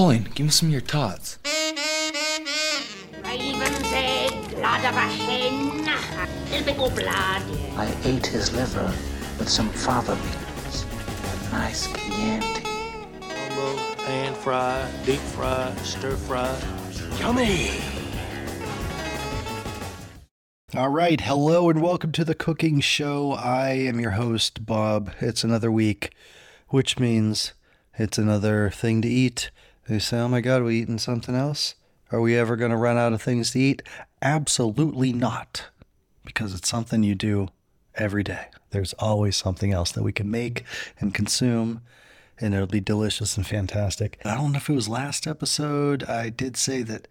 Pauline, give me some of your tots. Raven's egg, blood of a hen, typical blood. I ate his liver with some fava beans. A nice Chianti. Combo, pan fry, deep fry, stir fry. Yummy! All right, hello and welcome to the cooking show. I am your host, Bob. It's another week, which means it's another thing to eat. They say, oh my God, we eating something else? Are we ever going to run out of things to eat? Absolutely not, because it's something you do every day. There's always something else that we can make and consume, and it'll be delicious and fantastic. I don't know if it was last episode. I did say that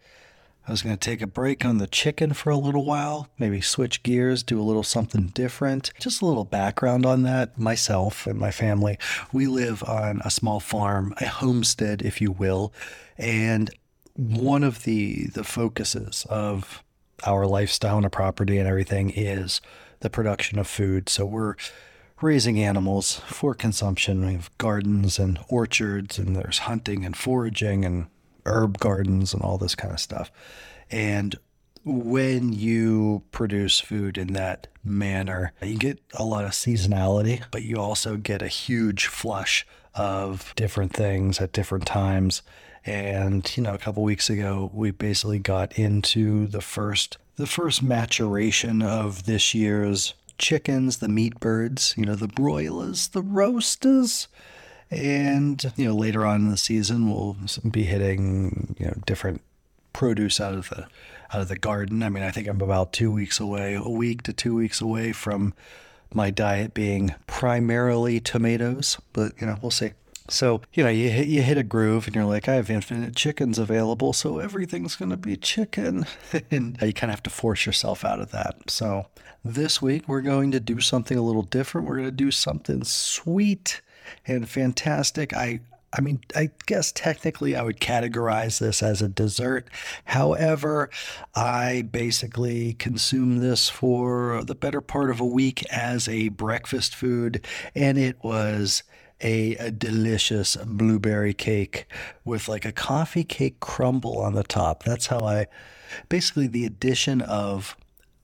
I was going to take a break on the chicken for a little while, maybe switch gears, do a little something different. Just a little background on that. Myself and my family, we live on a small farm, a homestead, if you will. And one of the, the focuses of our lifestyle and a property and everything is the production of food. So we're raising animals for consumption. We have gardens and orchards, and there's hunting and foraging and herb gardens and all this kind of stuff. And when you produce food in that manner, you get a lot of seasonality, but you also get a huge flush of different things at different times. And you know, a couple weeks ago, we basically got into the first the first maturation of this year's chickens, the meat birds, you know, the broilers, the roasters. And you know, later on in the season, we'll be hitting you know different produce out of the out of the garden. I mean, I think I'm about two weeks away, a week to two weeks away from my diet being primarily tomatoes, but you know, we'll see. So, you know, you hit, you hit a groove and you're like, I have infinite chickens available, so everything's going to be chicken. and you kind of have to force yourself out of that. So, this week we're going to do something a little different. We're going to do something sweet and fantastic. I I mean, I guess technically I would categorize this as a dessert. However, I basically consume this for the better part of a week as a breakfast food, and it was a, a, delicious blueberry cake with like a coffee cake crumble on the top. That's how I basically the addition of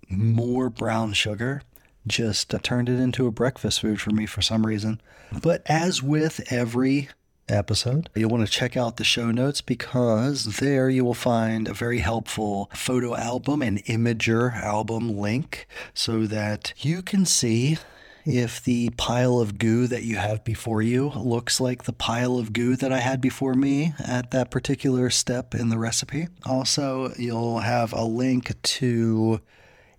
more brown sugar just uh, turned it into a breakfast food for me for some reason. But as with every episode, you'll want to check out the show notes because there you will find a very helpful photo album and Imgur album link so that you can see if the pile of goo that you have before you looks like the pile of goo that I had before me at that particular step in the recipe. Also, you'll have a link to,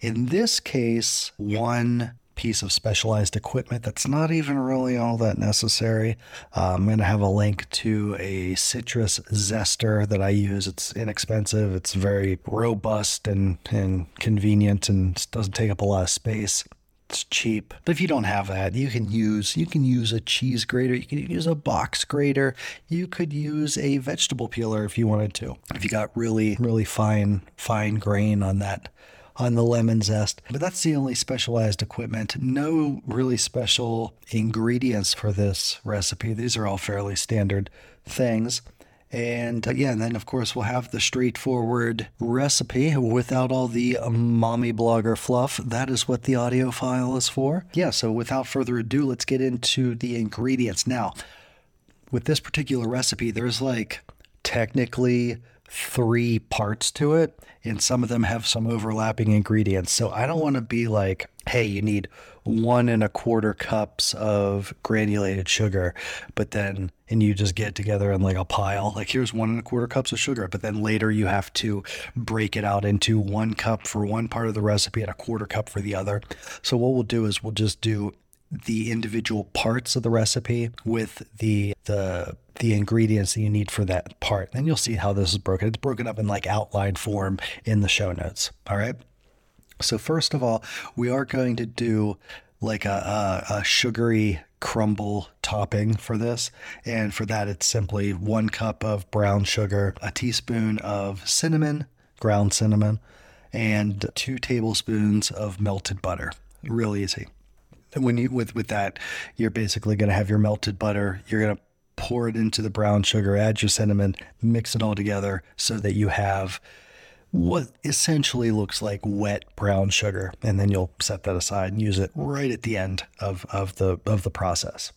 in this case, one piece of specialized equipment that's not even really all that necessary. Uh, I'm going to have a link to a citrus zester that I use. It's inexpensive, it's very robust and, and convenient, and doesn't take up a lot of space. It's cheap. But if you don't have that, you can use you can use a cheese grater, you can use a box grater, you could use a vegetable peeler if you wanted to. If you got really really fine fine grain on that on the lemon zest. But that's the only specialized equipment. No really special ingredients for this recipe. These are all fairly standard things. And uh, yeah, and then of course we'll have the straightforward recipe without all the mommy blogger fluff. That is what the audio file is for. Yeah, so without further ado, let's get into the ingredients. Now, with this particular recipe, there's like technically three parts to it, and some of them have some overlapping ingredients. So I don't want to be like, hey, you need one and a quarter cups of granulated sugar, but then, and you just get together in like a pile, like here's one and a quarter cups of sugar, but then later you have to break it out into one cup for one part of the recipe and a quarter cup for the other. So what we'll do is we'll just do the individual parts of the recipe with the the the ingredients that you need for that part. Then you'll see how this is broken. It's broken up in like outline form in the show notes. All right. So first of all, we are going to do like a, a, a sugary crumble topping for this. And for that, it's simply one cup of brown sugar, a teaspoon of cinnamon, ground cinnamon, and two tablespoons of melted butter. Real easy when you with with that, you're basically going to have your melted butter. You're going to pour it into the brown sugar, add your cinnamon, mix it all together so that you have what essentially looks like wet brown sugar. And then you'll set that aside and use it right at the end of, of the of the process.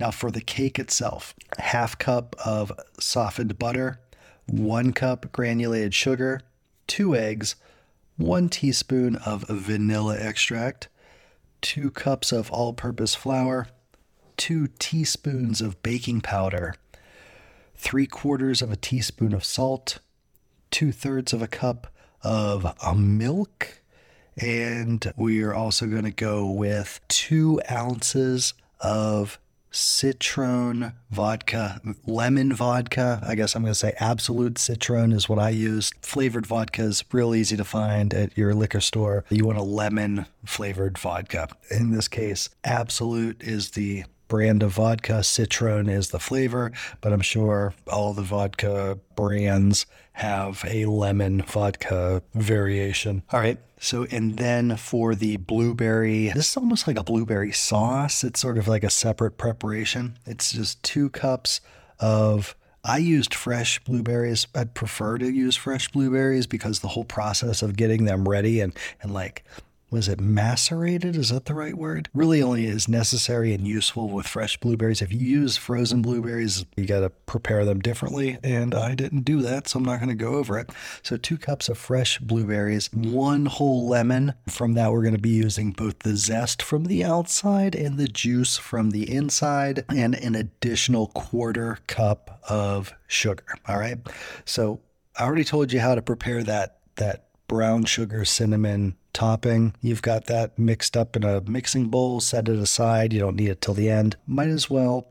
Now for the cake itself, half cup of softened butter, one cup granulated sugar, two eggs, one teaspoon of vanilla extract, two cups of all purpose flour, two teaspoons of baking powder, three quarters of a teaspoon of salt, two thirds of a cup of a milk, and we are also going to go with two ounces of citron vodka, lemon vodka. I guess I'm going to say Absolut citron is what I use. Flavored vodka is real easy to find at your liquor store. You want a lemon flavored vodka. In this case, Absolut is the brand of vodka. Citron is the flavor, but I'm sure all the vodka brands have a lemon vodka variation. All right. So, and then for the blueberry, this is almost like a blueberry sauce. It's sort of like a separate preparation. It's just two cups of I used fresh blueberries. I'd prefer to use fresh blueberries because the whole process of getting them ready and, and like was it macerated? Is that the right word? Really only is necessary and useful with fresh blueberries. If you use frozen blueberries, you got to prepare them differently. And I didn't do that, so I'm not going to go over it. So, two cups of fresh blueberries, one whole lemon. From that, we're going to be using both the zest from the outside and the juice from the inside, and an additional quarter cup of sugar. All right. So, I already told you how to prepare that that brown sugar cinnamon topping. You've got that mixed up in a mixing bowl, set it aside. You don't need it till the end. Might as well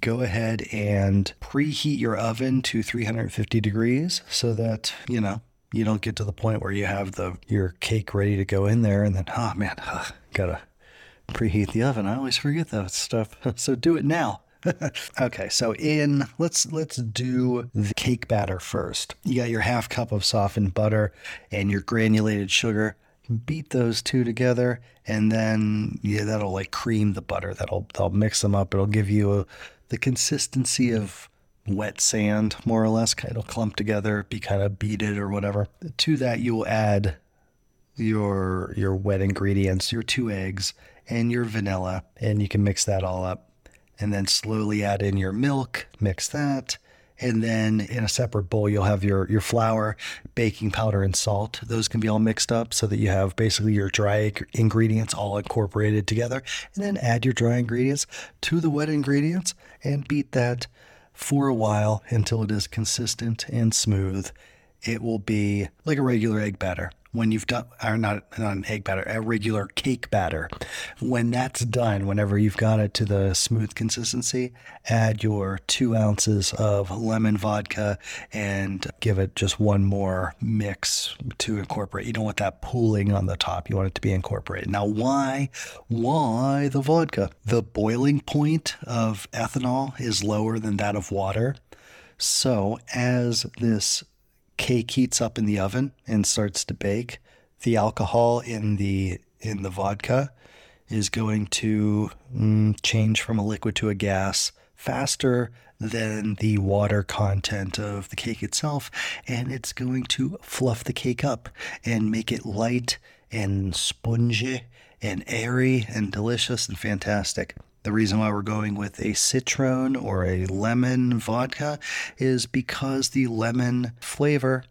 go ahead and preheat your oven to 350 degrees so that, you know, you don't get to the point where you have the your cake ready to go in there and then, oh man, ugh, gotta preheat the oven. I always forget that stuff. so do it now. okay, so in let's let's do the cake batter first. You got your half cup of softened butter and your granulated sugar. Beat those two together and then yeah that'll like cream the butter. That'll that'll mix them up. It'll give you a, the consistency of wet sand more or less. It'll clump together be kind of beaded or whatever. To that you will add your your wet ingredients your two eggs and your vanilla and you can mix that all up and then slowly add in your milk mix that and then in a separate bowl you'll have your your flour baking powder and salt. Those can be all mixed up so that you have basically your dry ingredients all incorporated together and then add your dry ingredients to the wet ingredients and beat that for a while until it is consistent and smooth. It will be like a regular egg batter when you've done, or not, not an egg batter, a regular cake batter. When that's done, whenever you've got it to the smooth consistency, add your two ounces of lemon vodka and give it just one more mix to incorporate. You don't want that pooling on the top. You want it to be incorporated. Now, why, why the vodka? The boiling point of ethanol is lower than that of water. So, as this cake heats up in the oven and starts to bake, the alcohol in the in the vodka is going to mm, change from a liquid to a gas faster than the water content of the cake itself and it's going to fluff the cake up and make it light and spongy and airy and delicious and fantastic. The reason why we're going with a citron or a lemon vodka is because the lemon flavor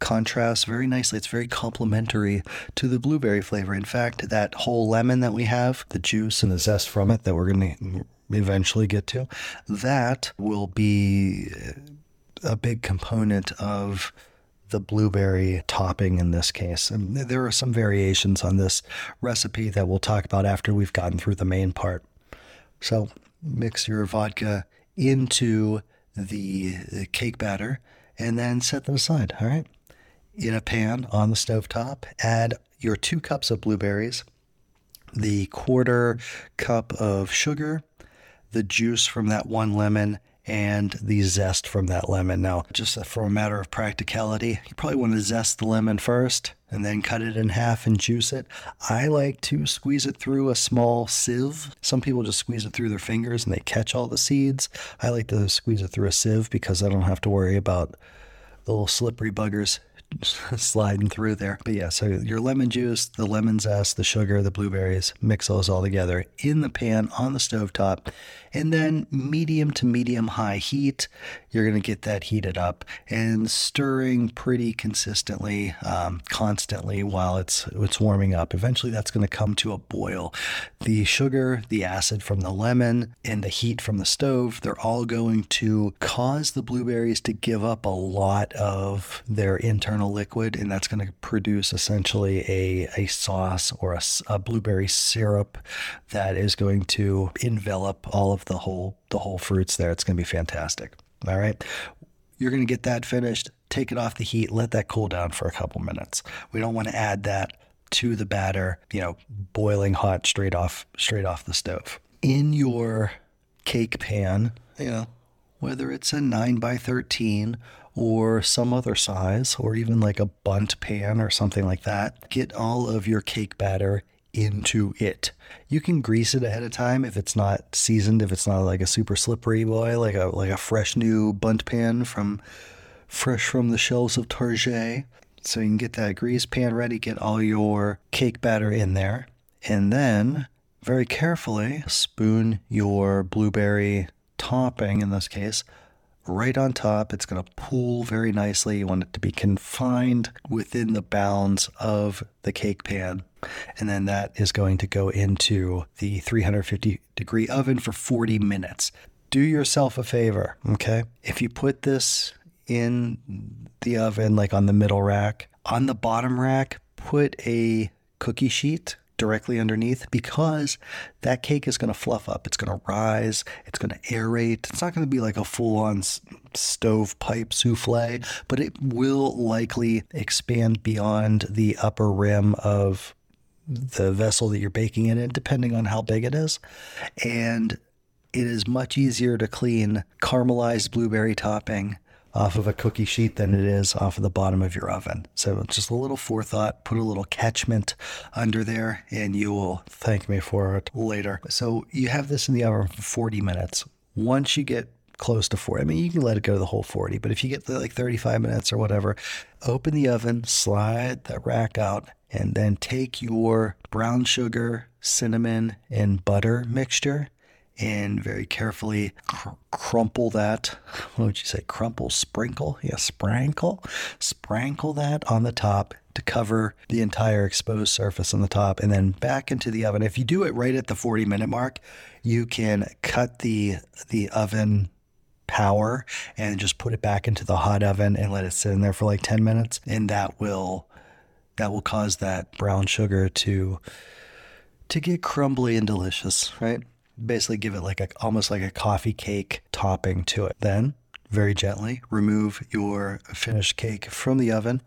contrasts very nicely. It's very complementary to the blueberry flavor. In fact, that whole lemon that we have, the juice and the zest from it that we're going to eventually get to, that will be a big component of the blueberry topping in this case. And there are some variations on this recipe that we'll talk about after we've gotten through the main part. So mix your vodka into the cake batter and then set them aside. All right. In a pan on the stove top, add your two cups of blueberries, the quarter cup of sugar, the juice from that one lemon, and the zest from that lemon. Now, just for a matter of practicality, you probably want to zest the lemon first and then cut it in half and juice it. I like to squeeze it through a small sieve. Some people just squeeze it through their fingers and they catch all the seeds. I like to squeeze it through a sieve because I don't have to worry about the little slippery buggers sliding through there. But yeah, so your lemon juice, the lemon zest, the sugar, the blueberries, mix those all together in the pan on the stove top, and then medium to medium high heat. You're going to get that heated up and stirring pretty consistently, um, constantly while it's it's warming up. Eventually, that's going to come to a boil. The sugar, the acid from the lemon, and the heat from the stove, they're all going to cause the blueberries to give up a lot of their internal liquid, and that's going to produce essentially a, a sauce or a, a blueberry syrup that is going to envelop all of the whole the whole fruits there. It's going to be fantastic. All right. You're going to get that finished, take it off the heat, let that cool down for a couple minutes. We don't want to add that to the batter, you know, boiling hot straight off straight off the stove. In your cake pan, you know, whether it's a 9 by 13 or some other size or even like a Bundt pan or something like that, get all of your cake batter into it. You can grease it ahead of time if it's not seasoned, if it's not like a super slippery boy, like a like a fresh new Bundt pan from fresh from the shelves of Target. So you can get that grease pan ready, get all your cake batter in there, and then very carefully spoon your blueberry topping in this case right on top. It's going to pool very nicely. You want it to be confined within the bounds of the cake pan. And then that is going to go into the 350 degree oven for 40 minutes. Do yourself a favor, okay? If you put this in the oven, like on the middle rack, on the bottom rack, put a cookie sheet directly underneath because that cake is going to fluff up. It's going to rise. It's going to aerate. It's not going to be like a full on stovepipe souffle, but it will likely expand beyond the upper rim of the vessel that you're baking it in depending on how big it is. And it is much easier to clean caramelized blueberry topping off of a cookie sheet than it is off of the bottom of your oven. So just a little forethought, put a little catchment under there, and you will thank me for it later. So you have this in the oven for 40 minutes. Once you get close to 40, I mean, you can let it go to the whole 40, but if you get like 35 minutes or whatever, open the oven, slide the rack out, and then take your brown sugar, cinnamon, and butter mixture and very carefully cr- crumple that. What would you say? Crumple, sprinkle? Yeah, sprinkle. Sprinkle that on the top to cover the entire exposed surface on the top and then back into the oven. If you do it right at the 40 minute mark, you can cut the the oven power and just put it back into the hot oven and let it sit in there for like 10 minutes and that will that will cause that brown sugar to to get crumbly and delicious, right? basically give it like a almost like a coffee cake topping to it. Then, very gently, remove your finished cake from the oven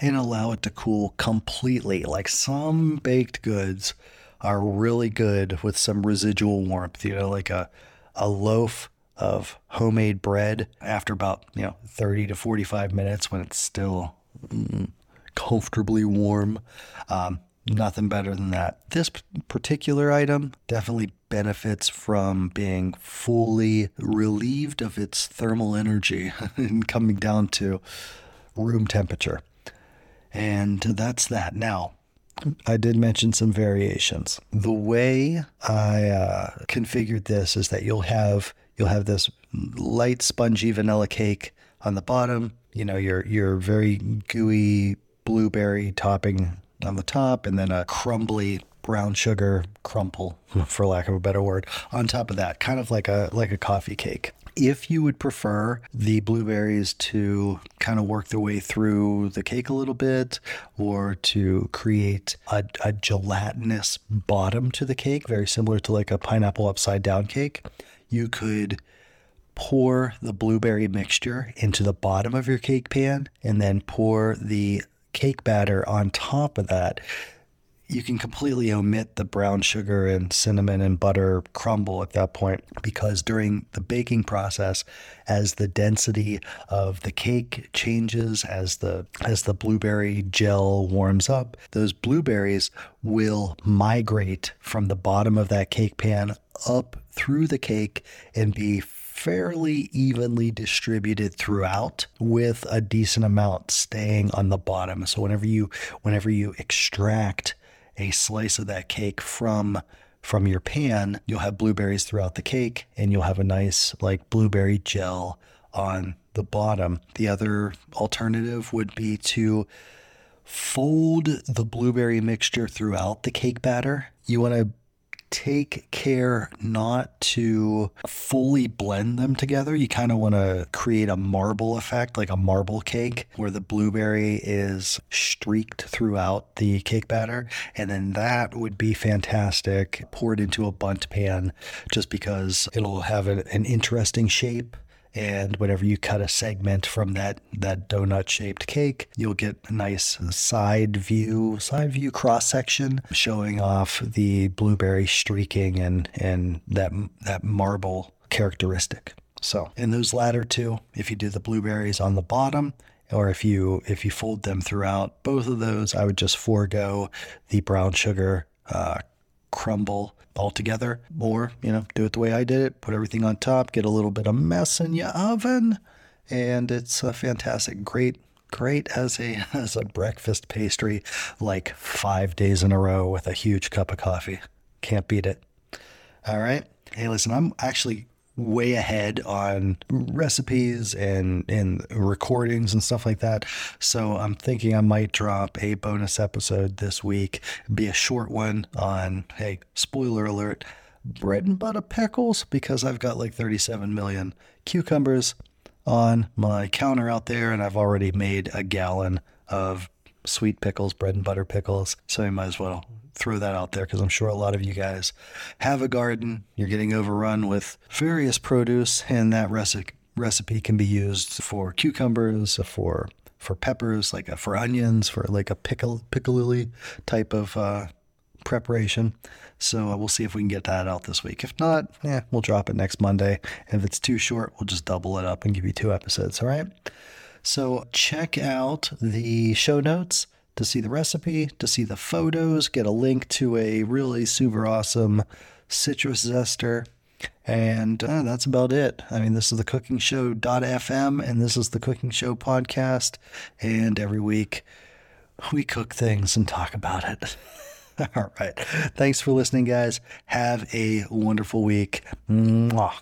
and allow it to cool completely. Like some baked goods are really good with some residual warmth, you know, like a a loaf of homemade bread after about, you know, 30 to 45 minutes when it's still mm, comfortably warm. Um, Nothing better than that. This particular item definitely benefits from being fully relieved of its thermal energy and coming down to room temperature. And that's that. Now, I did mention some variations. The way I uh, configured this is that you'll have you'll have this light spongy vanilla cake on the bottom. You know your your very gooey blueberry topping on the top, and then a crumbly brown sugar crumple, for lack of a better word, on top of that, kind of like a like a coffee cake. If you would prefer the blueberries to kind of work their way through the cake a little bit or to create a, a gelatinous bottom to the cake, very similar to like a pineapple upside down cake, you could pour the blueberry mixture into the bottom of your cake pan and then pour the cake batter on top of that, you can completely omit the brown sugar and cinnamon and butter crumble at that point because during the baking process as the density of the cake changes as the as the blueberry gel warms up those blueberries will migrate from the bottom of that cake pan up through the cake and be fairly evenly distributed throughout with a decent amount staying on the bottom. So whenever you whenever you extract a slice of that cake from from your pan, you'll have blueberries throughout the cake and you'll have a nice like blueberry gel on the bottom. The other alternative would be to fold the blueberry mixture throughout the cake batter. You want to take care not to fully blend them together. You kind of want to create a marble effect, like a marble cake, where the blueberry is streaked throughout the cake batter. And then that would be fantastic poured into a Bundt pan just because it'll have an, an interesting shape and whenever you cut a segment from that that donut shaped cake you'll get a nice side view side view cross section showing off the blueberry streaking and and that that marble characteristic. So in those latter two if you do the blueberries on the bottom or if you if you fold them throughout both of those i would just forego the brown sugar uh, crumble altogether. Or, you know, do it the way I did it, put everything on top, get a little bit of mess in your oven, and it's a fantastic. Great, great as a as a breakfast pastry, like five days in a row with a huge cup of coffee. Can't beat it. All right. Hey, listen, I'm actually way ahead on recipes and and recordings and stuff like that. So I'm thinking I might drop a bonus episode this week. Be a short one on hey, spoiler alert, bread and butter pickles because I've got like 37 million cucumbers on my counter out there and I've already made a gallon of sweet pickles, bread and butter pickles. So I might as well throw that out there because I'm sure a lot of you guys have a garden. You're getting overrun with various produce, and that recipe recipe can be used for cucumbers, for for peppers, like a, for onions, for like a pickle pickle type of uh, preparation. So uh, we'll see if we can get that out this week. If not, yeah, we'll drop it next Monday. And if it's too short, we'll just double it up and give you two episodes. All right. So check out the show notes to see the recipe, to see the photos, get a link to a really super awesome citrus zester. And uh, that's about it. I mean, this is the cooking show.fm, and this is the cooking show podcast. And every week we cook things and talk about it. All right. Thanks for listening, guys. Have a wonderful week. Mwah.